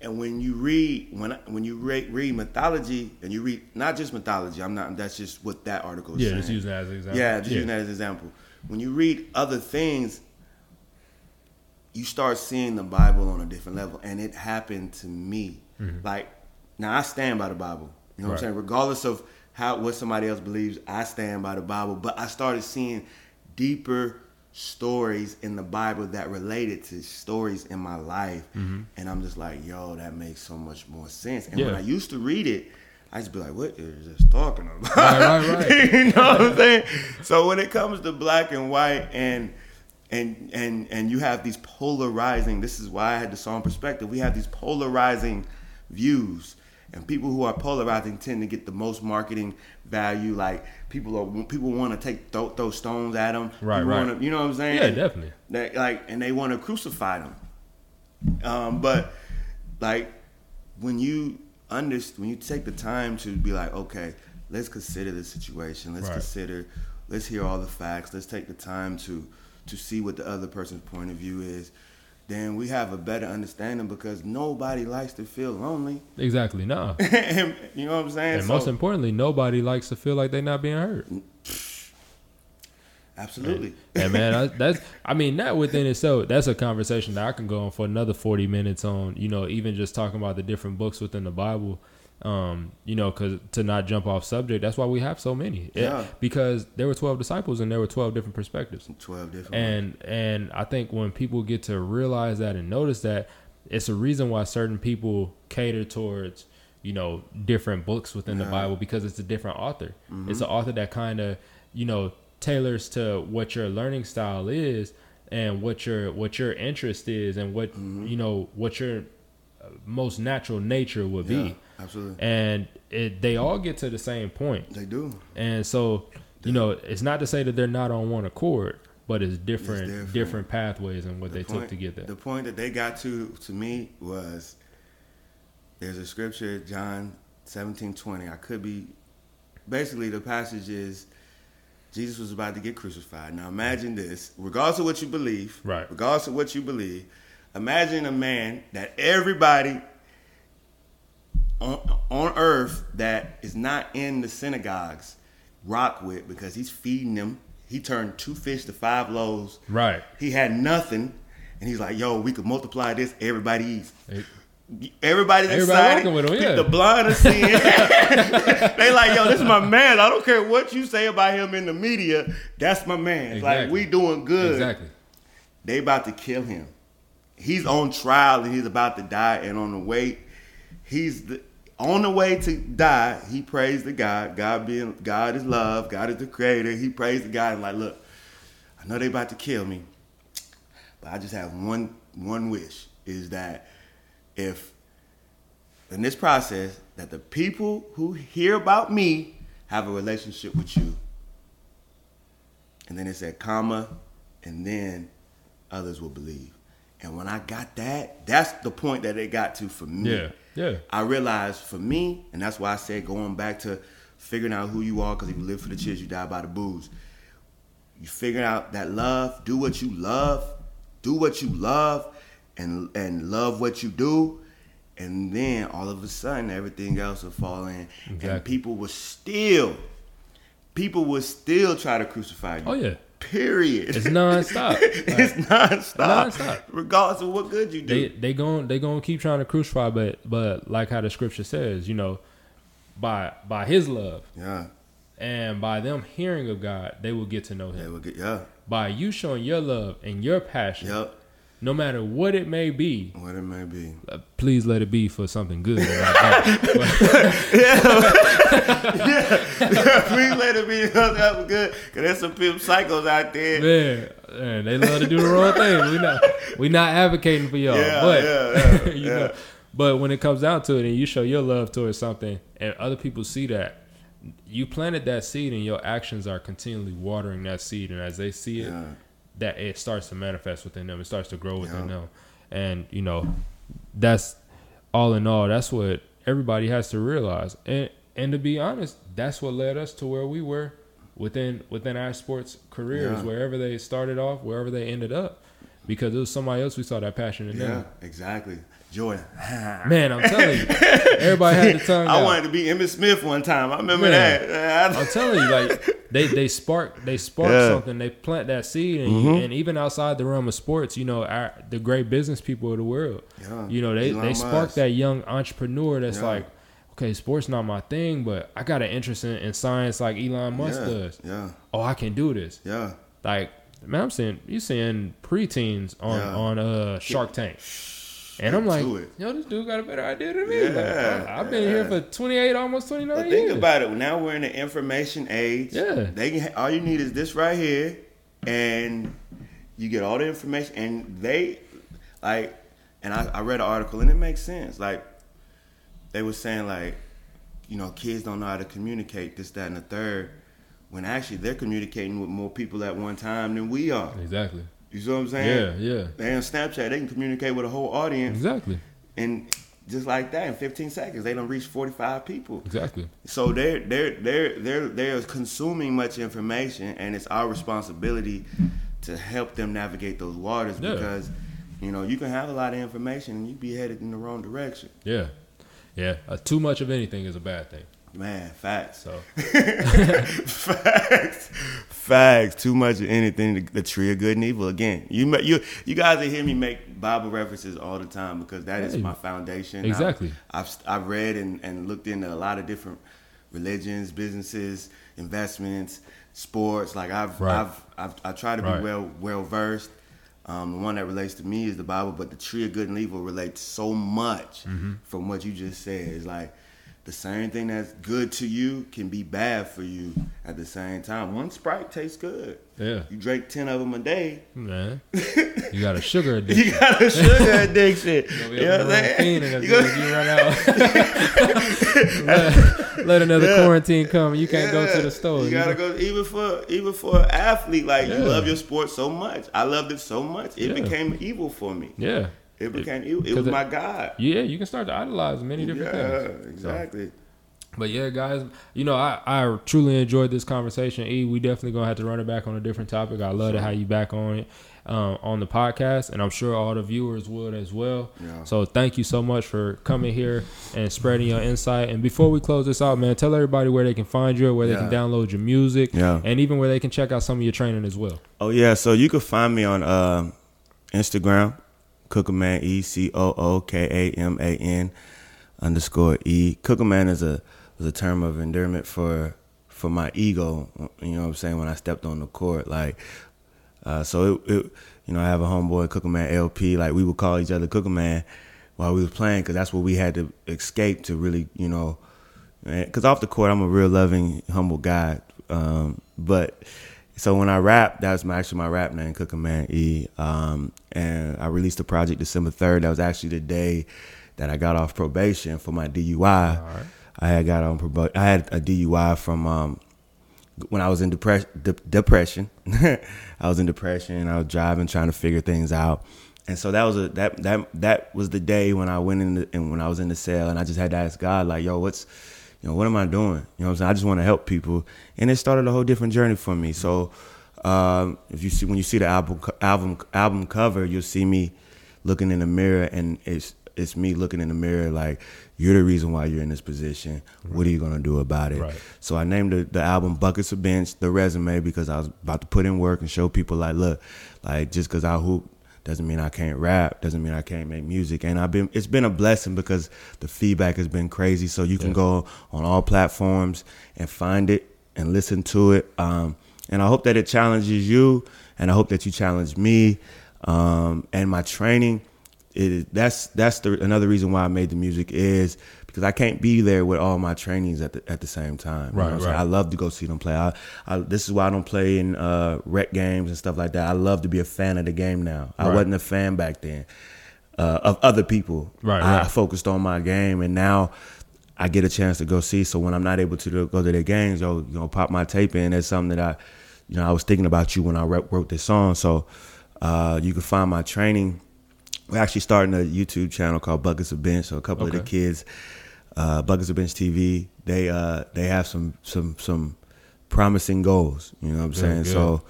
and when you read when when you read, read mythology and you read not just mythology, I'm not. That's just what that article is. Yeah, saying. just using that as an example. Yeah, just yeah. using that as an example. When you read other things, you start seeing the Bible on a different level. And it happened to me. Mm-hmm. Like, now I stand by the Bible. You know right. what I'm saying? Regardless of how what somebody else believes, I stand by the Bible. But I started seeing deeper stories in the Bible that related to stories in my life. Mm-hmm. And I'm just like, yo, that makes so much more sense. And yeah. when I used to read it, I just be like, what is this talking about? Right, right, right. you know what I'm saying? So when it comes to black and white and and and and you have these polarizing this is why i had the song perspective we have these polarizing views and people who are polarizing tend to get the most marketing value like people are people want to take throw, throw stones at them right right. wanna, you know what i'm saying? Yeah definitely. They, like and they want to crucify them um, but like when you understand when you take the time to be like okay let's consider the situation. Let's right. consider let's hear all the facts. Let's take the time to to see what the other person's point of view is, then we have a better understanding because nobody likes to feel lonely. Exactly, no. you know what I'm saying? And so, most importantly, nobody likes to feel like they're not being heard. Absolutely. And, and man, I, that's I mean that within itself, that's a conversation that I can go on for another forty minutes on. You know, even just talking about the different books within the Bible um, you know, because to not jump off subject, that's why we have so many. Yeah. It, because there were twelve disciples and there were twelve different perspectives. Twelve different. And ones. and I think when people get to realize that and notice that, it's a reason why certain people cater towards you know different books within yeah. the Bible because it's a different author. Mm-hmm. It's an author that kind of you know tailors to what your learning style is and what your what your interest is and what mm-hmm. you know what your most natural nature would yeah, be. Absolutely. And it, they all get to the same point. They do. And so, you know, it's not to say that they're not on one accord, but it's different, it's different. different. pathways and what the they point, took to get there. The point that they got to to me was there's a scripture, John 17, 20. I could be basically the passage is Jesus was about to get crucified. Now imagine this, regardless of what you believe, right? Regardless of what you believe, imagine a man that everybody on, on earth that is not in the synagogues rock with because he's feeding them. He turned two fish to five loaves. Right. He had nothing, and he's like, "Yo, we could multiply this. Everybody eats." Everybody's Everybody excited. With him, yeah. The blind are seeing. they like, yo, this is my man. I don't care what you say about him in the media. That's my man. Exactly. Like we doing good. Exactly. They about to kill him. He's on trial and he's about to die. And on the way, he's the, on the way to die. He prays to God. God being God is love. God is the creator. He prays to God and like, look, I know they about to kill me, but I just have one one wish is that if in this process that the people who hear about me have a relationship with you. And then it said comma, and then others will believe. And when I got that, that's the point that it got to for me. Yeah, yeah. I realized for me, and that's why I said going back to figuring out who you are, because if you live for the chips, you die by the boos. You figure out that love, do what you love, do what you love, and and love what you do, and then all of a sudden everything else will fall in, exactly. and people will still, people will still try to crucify you. Oh yeah. Period. It's nonstop. it's nonstop. Nonstop. Regardless of what good you do. They they going they going to keep trying to crucify, but but like how the scripture says, you know, by by His love. Yeah. And by them hearing of God, they will get to know Him. They will get yeah. By you showing your love and your passion. Yep no matter what it may be. What it may be. Uh, please let it be for something good. yeah. yeah. yeah. Please let it be for something good. Cause there's some pimp psychos out there. Man, man, they love to do the wrong thing. We not we not advocating for y'all. Yeah, but yeah, yeah, you know, but when it comes down to it and you show your love towards something and other people see that, you planted that seed and your actions are continually watering that seed and as they see it that it starts to manifest within them. It starts to grow within yeah. them, and you know, that's all in all. That's what everybody has to realize. And and to be honest, that's what led us to where we were within within our sports careers, yeah. wherever they started off, wherever they ended up, because it was somebody else we saw that passion in yeah, them. exactly. Jordan. Man, I'm telling you, everybody had the tongue. I out. wanted to be Emmitt Smith one time. I remember Man, that. I'm telling you, like they they spark they spark yeah. something. They plant that seed, and, mm-hmm. and, even outside the realm of sports, you know, our, the great business people of the world, yeah. you know, they Elon they spark that young entrepreneur that's yeah. like, okay, sports not my thing, but I got an interest in, in science like Elon Musk does. Yeah. Oh, I can do this. Yeah. Like man, I'm seeing you seeing preteens on on uh Shark Tank. And I'm like, yo, this dude got a better idea than me. Yeah, like, I, have been yeah. here for 28, almost 29 but years. Think about it. Now we're in the information age. Yeah. They can, all you need is this right here, and you get all the information. And they, like, and I, I read an article, and it makes sense. Like, they were saying, like, you know, kids don't know how to communicate this, that, and the third, when actually they're communicating with more people at one time than we are. Exactly. You see what I'm saying? Yeah, yeah. They on Snapchat, they can communicate with a whole audience. Exactly. And just like that, in 15 seconds, they don't reach 45 people. Exactly. So they're they're they're they're they're consuming much information, and it's our responsibility to help them navigate those waters yeah. because you know you can have a lot of information and you be headed in the wrong direction. Yeah, yeah. Uh, too much of anything is a bad thing. Man, facts. So facts, facts. Too much of anything. The, tree of good and evil. Again, you you you guys hear me make Bible references all the time because that is my foundation. Exactly. I've, I've, I've read and, and looked into a lot of different religions, businesses, investments, sports. Like I've right. I've, I've I try to be right. well well versed. Um, the one that relates to me is the Bible, but the tree of good and evil relates so much mm-hmm. from what you just said. It's like the same thing that's good to you can be bad for you at the same time. One Sprite tastes good. Yeah. You drink ten of them a day. Man, you got a sugar addiction. you got a sugar addiction. you know what I'm saying? You, gonna... you run out. let, let, another yeah. quarantine come. You can't yeah. go to the store. You gotta you know? go even for even for an athlete. Like yeah. you love your sport so much. I loved it so much. It became evil for me. Yeah. It became it, it was it, my God. Yeah, you can start to idolize many different things. Yeah, exactly. So. But yeah, guys, you know, I, I truly enjoyed this conversation. E, we definitely gonna have to run it back on a different topic. I love sure. to have you back on it um, on the podcast, and I'm sure all the viewers would as well. Yeah. So thank you so much for coming here and spreading your insight. And before we close this out, man, tell everybody where they can find you, where they yeah. can download your music, yeah. and even where they can check out some of your training as well. Oh yeah, so you can find me on uh, Instagram, Cookaman E C O O K A M A N underscore E. Cookaman is a was a term of endearment for for my ego. You know what I'm saying? When I stepped on the court, like, uh, so it, it, you know, I have a homeboy Cookaman LP. Like we would call each other Cookaman while we was playing because that's what we had to escape to really, you know, because off the court I'm a real loving, humble guy. Um, but so when I rap, that was my, actually my rap name, Cookaman E. Um, and I released the project December 3rd. That was actually the day that I got off probation for my DUI. I had got on probation. I had a DUI from um, when I was in depression. De- depression. I was in depression. I was driving, trying to figure things out, and so that was a that that that was the day when I went in the, and when I was in the cell, and I just had to ask God, like, "Yo, what's you know what am I doing? You know, what I'm saying I just want to help people, and it started a whole different journey for me. So, um, if you see when you see the album album album cover, you'll see me looking in the mirror, and it's it's me looking in the mirror like you're the reason why you're in this position. Right. What are you gonna do about it? Right. So I named the, the album Buckets of Bench, the resume, because I was about to put in work and show people like, look, like just because I hoop doesn't mean I can't rap, doesn't mean I can't make music. And I've been it's been a blessing because the feedback has been crazy. So you can yeah. go on all platforms and find it and listen to it. Um, and I hope that it challenges you, and I hope that you challenge me. Um, and my training it that's that's the another reason why I made the music is because I can't be there with all my trainings at the at the same time. Right, right. I love to go see them play. I, I, this is why I don't play in uh, rec games and stuff like that. I love to be a fan of the game now. I right. wasn't a fan back then uh, of other people. Right, I, right. focused on my game, and now I get a chance to go see. So when I'm not able to go to their games, yo, you know, pop my tape in. That's something that I, you know, I was thinking about you when I wrote this song. So uh, you can find my training we're actually starting a YouTube channel called Buckets of Bench. So a couple okay. of the kids, uh, Buckets of Bench TV, they uh, they have some some some promising goals. You know what I'm saying? Good. So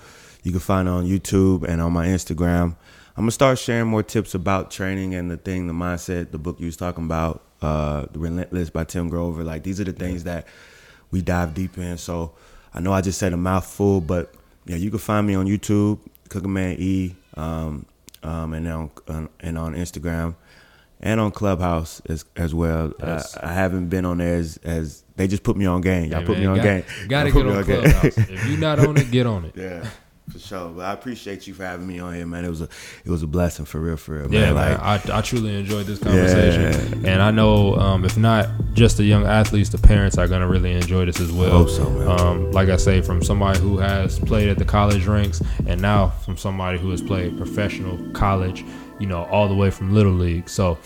you can find on YouTube and on my Instagram. I'm gonna start sharing more tips about training and the thing, the mindset, the book you was talking about, uh, the Relentless by Tim Grover. Like these are the things that we dive deep in. So I know I just said a mouthful, but yeah, you can find me on YouTube, Cookaman E. Um, um, and on, and on Instagram and on Clubhouse as as well. Yes. I, I, haven't been on there as, as they just put me on game. Y'all hey, put man, me on got, game. Got to get on, on Clubhouse. if you're not on it, get on it. Yeah. For sure, but I appreciate you for having me on here, man. It was a, it was a blessing for real, for real. Yeah, man. Like, I, I truly enjoyed this conversation, yeah. and I know um, if not just the young athletes, the parents are gonna really enjoy this as well. Hope so, man. Um, like I say, from somebody who has played at the college ranks, and now from somebody who has played professional college, you know, all the way from little league. So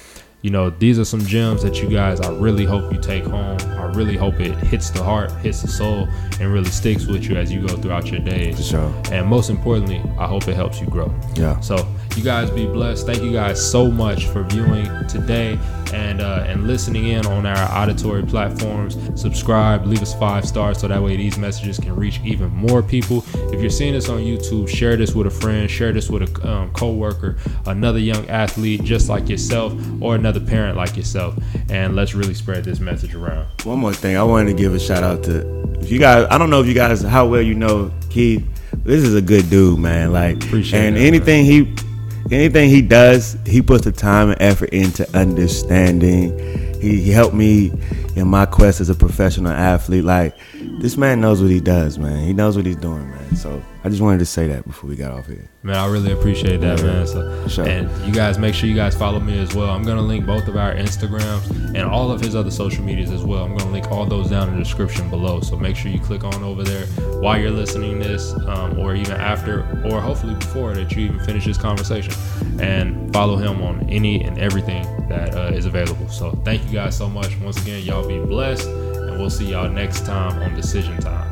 you know, these are some gems that you guys I really hope you take home. I really hope it hits the heart, hits the soul, and really sticks with you as you go throughout your days. For sure. And most importantly, I hope it helps you grow. Yeah. So you guys be blessed. Thank you guys so much for viewing today and uh, and listening in on our auditory platforms. Subscribe, leave us five stars so that way these messages can reach even more people. If you're seeing this on YouTube, share this with a friend, share this with a um, coworker, another young athlete just like yourself, or another parent like yourself, and let's really spread this message around. One more thing, I wanted to give a shout out to if you guys. I don't know if you guys how well you know Keith. This is a good dude, man. Like, Appreciate and that, anything man. he anything he does, he puts the time and effort into understanding. He, he helped me in my quest as a professional athlete. Like this man knows what he does, man. He knows what he's doing, man. So I just wanted to say that before we got off here. Man, I really appreciate that, yeah, man. So, sure. and you guys make sure you guys follow me as well. I'm gonna link both of our Instagrams and all of his other social medias as well. I'm gonna link all those down in the description below. So make sure you click on over there while you're listening this, um, or even after, or hopefully before that you even finish this conversation, and follow him on any and everything that uh, is available. So thank you guys so much once again. Y'all be blessed, and we'll see y'all next time on Decision Time.